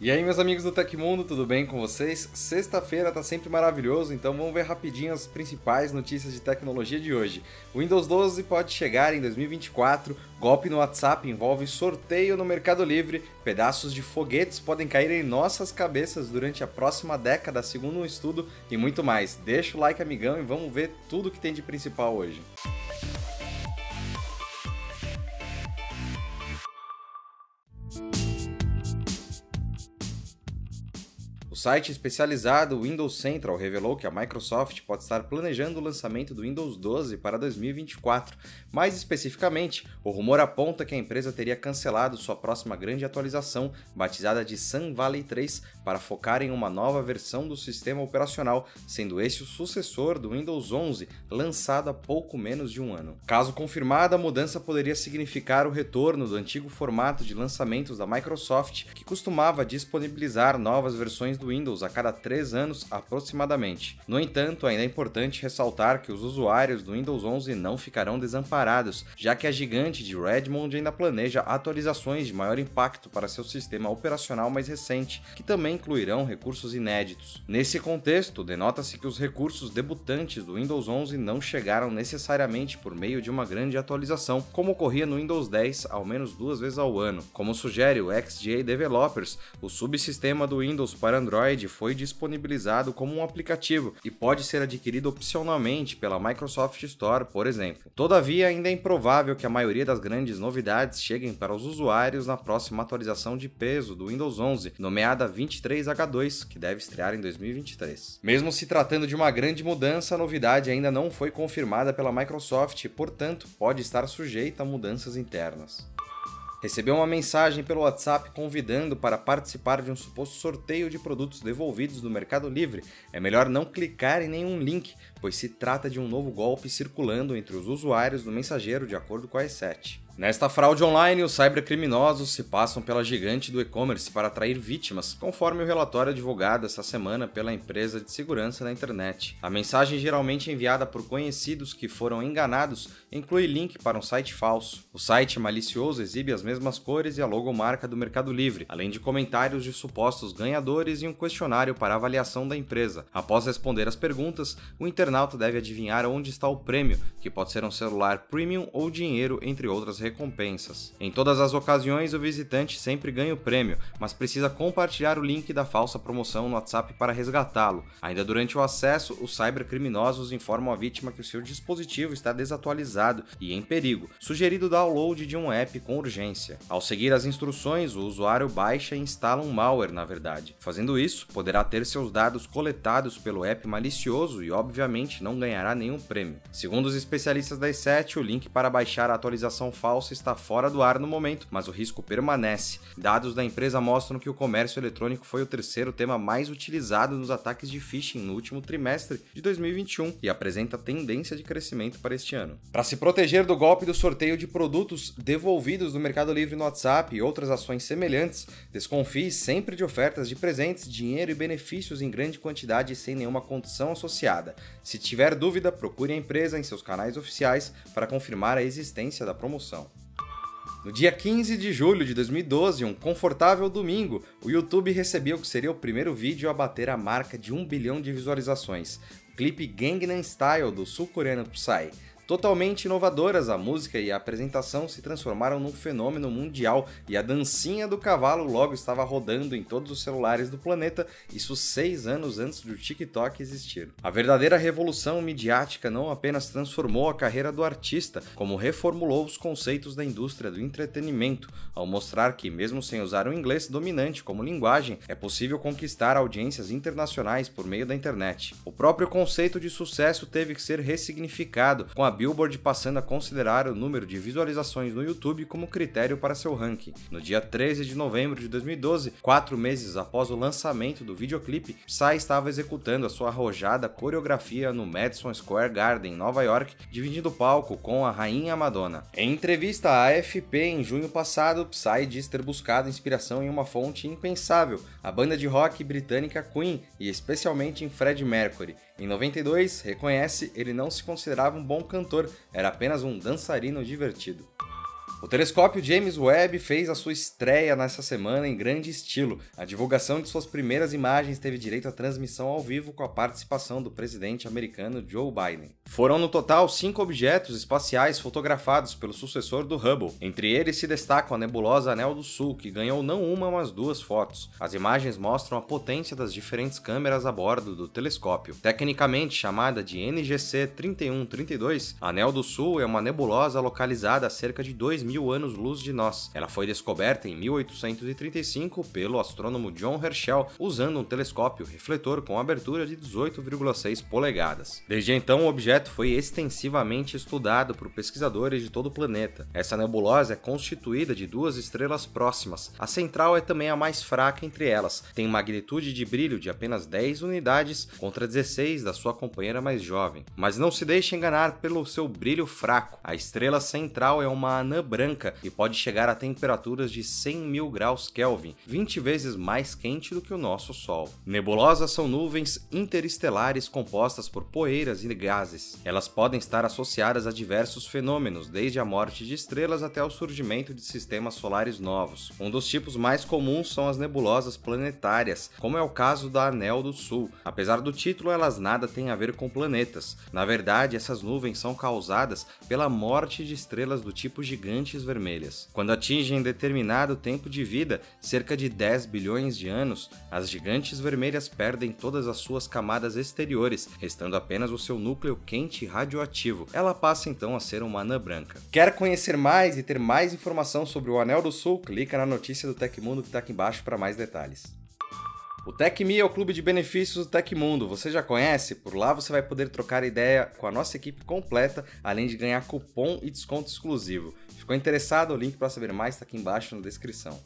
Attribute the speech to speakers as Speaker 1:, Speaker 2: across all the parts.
Speaker 1: E aí, meus amigos do Tecmundo, tudo bem com vocês? Sexta-feira tá sempre maravilhoso, então vamos ver rapidinho as principais notícias de tecnologia de hoje. O Windows 12 pode chegar em 2024, golpe no WhatsApp envolve sorteio no Mercado Livre, pedaços de foguetes podem cair em nossas cabeças durante a próxima década, segundo um estudo, e muito mais. Deixa o like, amigão, e vamos ver tudo que tem de principal hoje. Site especializado Windows Central revelou que a Microsoft pode estar planejando o lançamento do Windows 12 para 2024. Mais especificamente, o rumor aponta que a empresa teria cancelado sua próxima grande atualização, batizada de Sun Valley 3, para focar em uma nova versão do sistema operacional, sendo esse o sucessor do Windows 11, lançado há pouco menos de um ano. Caso confirmada, a mudança poderia significar o retorno do antigo formato de lançamentos da Microsoft, que costumava disponibilizar novas versões do Windows a cada três anos aproximadamente. No entanto, ainda é importante ressaltar que os usuários do Windows 11 não ficarão desamparados, já que a gigante de Redmond ainda planeja atualizações de maior impacto para seu sistema operacional mais recente, que também incluirão recursos inéditos. Nesse contexto, denota-se que os recursos debutantes do Windows 11 não chegaram necessariamente por meio de uma grande atualização, como ocorria no Windows 10 ao menos duas vezes ao ano. Como sugere o XGA Developers, o subsistema do Windows para Android Android foi disponibilizado como um aplicativo e pode ser adquirido opcionalmente pela Microsoft Store, por exemplo. Todavia, ainda é improvável que a maioria das grandes novidades cheguem para os usuários na próxima atualização de peso do Windows 11, nomeada 23H2, que deve estrear em 2023. Mesmo se tratando de uma grande mudança, a novidade ainda não foi confirmada pela Microsoft e, portanto, pode estar sujeita a mudanças internas recebeu uma mensagem pelo WhatsApp convidando para participar de um suposto sorteio de produtos devolvidos do Mercado Livre. É melhor não clicar em nenhum link, pois se trata de um novo golpe circulando entre os usuários do mensageiro, de acordo com a E7. Nesta fraude online, os cybercriminosos se passam pela gigante do e-commerce para atrair vítimas, conforme o relatório divulgado essa semana pela empresa de segurança da internet. A mensagem geralmente enviada por conhecidos que foram enganados inclui link para um site falso. O site malicioso exibe as mesmas cores e a logomarca do Mercado Livre, além de comentários de supostos ganhadores e um questionário para avaliação da empresa. Após responder as perguntas, o internauta deve adivinhar onde está o prêmio, que pode ser um celular premium ou dinheiro, entre outras recompensas. Em todas as ocasiões, o visitante sempre ganha o prêmio, mas precisa compartilhar o link da falsa promoção no WhatsApp para resgatá-lo. Ainda durante o acesso, os cybercriminosos informam a vítima que o seu dispositivo está desatualizado e em perigo, sugerido o download de um app com urgência. Ao seguir as instruções, o usuário baixa e instala um malware, na verdade. Fazendo isso, poderá ter seus dados coletados pelo app malicioso e, obviamente, não ganhará nenhum prêmio. Segundo os especialistas da E7, o link para baixar a atualização falsa está fora do ar no momento, mas o risco permanece. Dados da empresa mostram que o comércio eletrônico foi o terceiro tema mais utilizado nos ataques de phishing no último trimestre de 2021 e apresenta tendência de crescimento para este ano. Para se proteger do golpe do sorteio de produtos devolvidos do Mercado Livre no WhatsApp e outras ações semelhantes, desconfie sempre de ofertas de presentes, dinheiro e benefícios em grande quantidade sem nenhuma condição associada. Se tiver dúvida, procure a empresa em seus canais oficiais para confirmar a existência da promoção. No dia 15 de julho de 2012, um confortável domingo, o YouTube recebeu o que seria o primeiro vídeo a bater a marca de 1 bilhão de visualizações, o clipe Gangnam Style do sul-coreano Psy. Totalmente inovadoras, a música e a apresentação se transformaram num fenômeno mundial e a dancinha do cavalo logo estava rodando em todos os celulares do planeta, isso seis anos antes do TikTok existir. A verdadeira revolução midiática não apenas transformou a carreira do artista, como reformulou os conceitos da indústria do entretenimento, ao mostrar que, mesmo sem usar o inglês dominante como linguagem, é possível conquistar audiências internacionais por meio da internet. O próprio conceito de sucesso teve que ser ressignificado com a Billboard passando a considerar o número de visualizações no YouTube como critério para seu ranking. No dia 13 de novembro de 2012, quatro meses após o lançamento do videoclipe, Psy estava executando a sua arrojada coreografia no Madison Square Garden, Nova York, dividindo o palco com a rainha Madonna. Em entrevista à AFP em junho passado, Psy diz ter buscado inspiração em uma fonte impensável, a banda de rock britânica Queen, e especialmente em Fred Mercury. Em 92, reconhece ele não se considerava um bom cantor, era apenas um dançarino divertido. O telescópio James Webb fez a sua estreia nessa semana em grande estilo. A divulgação de suas primeiras imagens teve direito à transmissão ao vivo com a participação do presidente americano Joe Biden. Foram no total cinco objetos espaciais fotografados pelo sucessor do Hubble. Entre eles se destacam a nebulosa Anel do Sul, que ganhou não uma, mas duas fotos. As imagens mostram a potência das diferentes câmeras a bordo do telescópio. Tecnicamente chamada de NGC 3132, a Anel do Sul é uma nebulosa localizada a cerca de 2 mil anos-luz de nós. Ela foi descoberta em 1835 pelo astrônomo John Herschel usando um telescópio refletor com abertura de 18,6 polegadas. Desde então, o objeto foi extensivamente estudado por pesquisadores de todo o planeta. Essa nebulosa é constituída de duas estrelas próximas. A central é também a mais fraca entre elas. Tem magnitude de brilho de apenas 10 unidades contra 16 da sua companheira mais jovem. Mas não se deixe enganar pelo seu brilho fraco. A estrela central é uma anã branca branca e pode chegar a temperaturas de 100 mil graus Kelvin, 20 vezes mais quente do que o nosso Sol. Nebulosas são nuvens interestelares compostas por poeiras e gases. Elas podem estar associadas a diversos fenômenos, desde a morte de estrelas até o surgimento de sistemas solares novos. Um dos tipos mais comuns são as nebulosas planetárias, como é o caso da Anel do Sul. Apesar do título, elas nada têm a ver com planetas. Na verdade, essas nuvens são causadas pela morte de estrelas do tipo gigante vermelhas. Quando atingem determinado tempo de vida, cerca de 10 bilhões de anos, as gigantes vermelhas perdem todas as suas camadas exteriores, restando apenas o seu núcleo quente e radioativo. Ela passa então a ser uma anã branca. Quer conhecer mais e ter mais informação sobre o Anel do Sul? Clica na notícia do Tecmundo que está aqui embaixo para mais detalhes. O TecMe é o clube de benefícios do Tecmundo. Você já conhece? Por lá você vai poder trocar ideia com a nossa equipe completa, além de ganhar cupom e desconto exclusivo. Ficou interessado? O link para saber mais está aqui embaixo na descrição.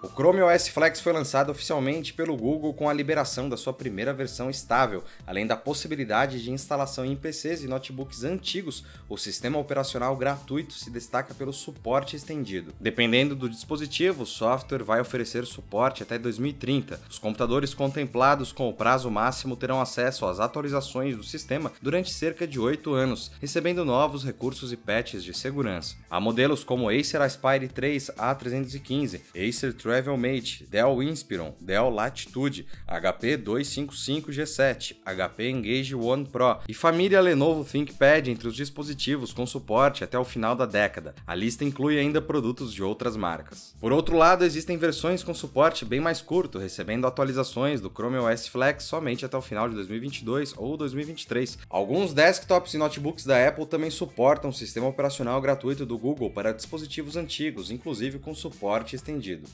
Speaker 1: O Chrome OS Flex foi lançado oficialmente pelo Google com a liberação da sua primeira versão estável, além da possibilidade de instalação em PCs e notebooks antigos. O sistema operacional gratuito se destaca pelo suporte estendido. Dependendo do dispositivo, o software vai oferecer suporte até 2030. Os computadores contemplados com o prazo máximo terão acesso às atualizações do sistema durante cerca de 8 anos, recebendo novos recursos e patches de segurança. Há modelos como Acer Aspire 3 A315, Acer Travelmate, Dell Inspiron, Dell Latitude, HP 255G7, HP Engage One Pro e família Lenovo ThinkPad entre os dispositivos com suporte até o final da década. A lista inclui ainda produtos de outras marcas. Por outro lado, existem versões com suporte bem mais curto, recebendo atualizações do Chrome OS Flex somente até o final de 2022 ou 2023. Alguns desktops e notebooks da Apple também suportam o sistema operacional gratuito do Google para dispositivos antigos, inclusive com suporte estendido.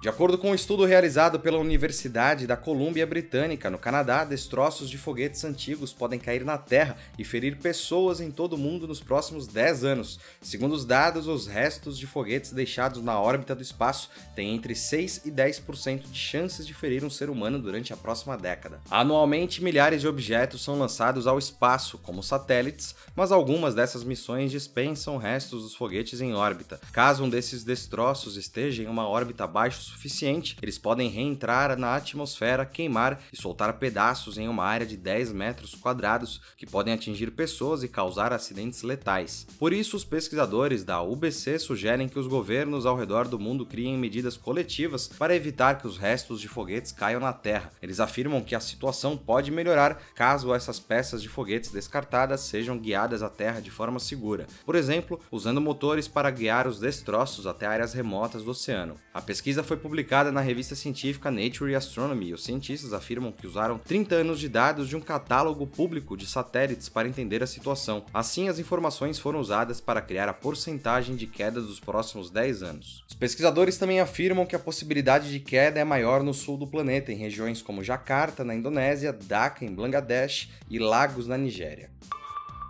Speaker 1: De acordo com um estudo realizado pela Universidade da Colômbia Britânica, no Canadá, destroços de foguetes antigos podem cair na Terra e ferir pessoas em todo o mundo nos próximos 10 anos. Segundo os dados, os restos de foguetes deixados na órbita do espaço têm entre 6 e 10% de chances de ferir um ser humano durante a próxima década. Anualmente, milhares de objetos são lançados ao espaço, como satélites, mas algumas dessas missões dispensam restos dos foguetes em órbita. Caso um desses destroços esteja em uma órbita abaixo suficiente, eles podem reentrar na atmosfera, queimar e soltar pedaços em uma área de 10 metros quadrados que podem atingir pessoas e causar acidentes letais. Por isso, os pesquisadores da UBC sugerem que os governos ao redor do mundo criem medidas coletivas para evitar que os restos de foguetes caiam na Terra. Eles afirmam que a situação pode melhorar caso essas peças de foguetes descartadas sejam guiadas à Terra de forma segura, por exemplo, usando motores para guiar os destroços até áreas remotas do oceano. A pesquisa foi publicada na revista científica Nature Astronomy os cientistas afirmam que usaram 30 anos de dados de um catálogo público de satélites para entender a situação. Assim, as informações foram usadas para criar a porcentagem de queda dos próximos 10 anos. Os pesquisadores também afirmam que a possibilidade de queda é maior no sul do planeta, em regiões como Jakarta, na Indonésia, Dhaka, em Bangladesh e Lagos, na Nigéria.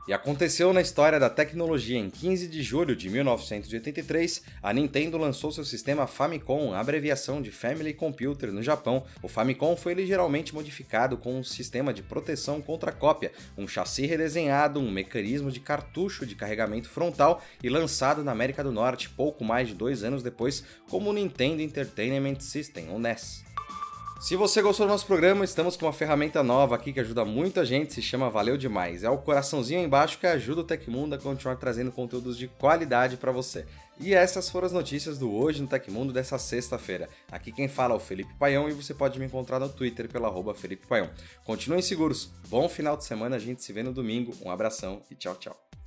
Speaker 1: E aconteceu na história da tecnologia. Em 15 de julho de 1983, a Nintendo lançou seu sistema Famicom, abreviação de Family Computer, no Japão. O Famicom foi ligeiramente modificado com um sistema de proteção contra cópia, um chassi redesenhado, um mecanismo de cartucho de carregamento frontal e lançado na América do Norte pouco mais de dois anos depois como Nintendo Entertainment System, o NES. Se você gostou do nosso programa, estamos com uma ferramenta nova aqui que ajuda muita gente, se chama Valeu Demais. É o coraçãozinho aí embaixo que ajuda o Tecmundo a continuar trazendo conteúdos de qualidade para você. E essas foram as notícias do Hoje no Tecmundo dessa sexta-feira. Aqui quem fala é o Felipe Paião e você pode me encontrar no Twitter pela arroba Felipe Paião. Continuem seguros, bom final de semana, a gente se vê no domingo, um abração e tchau, tchau.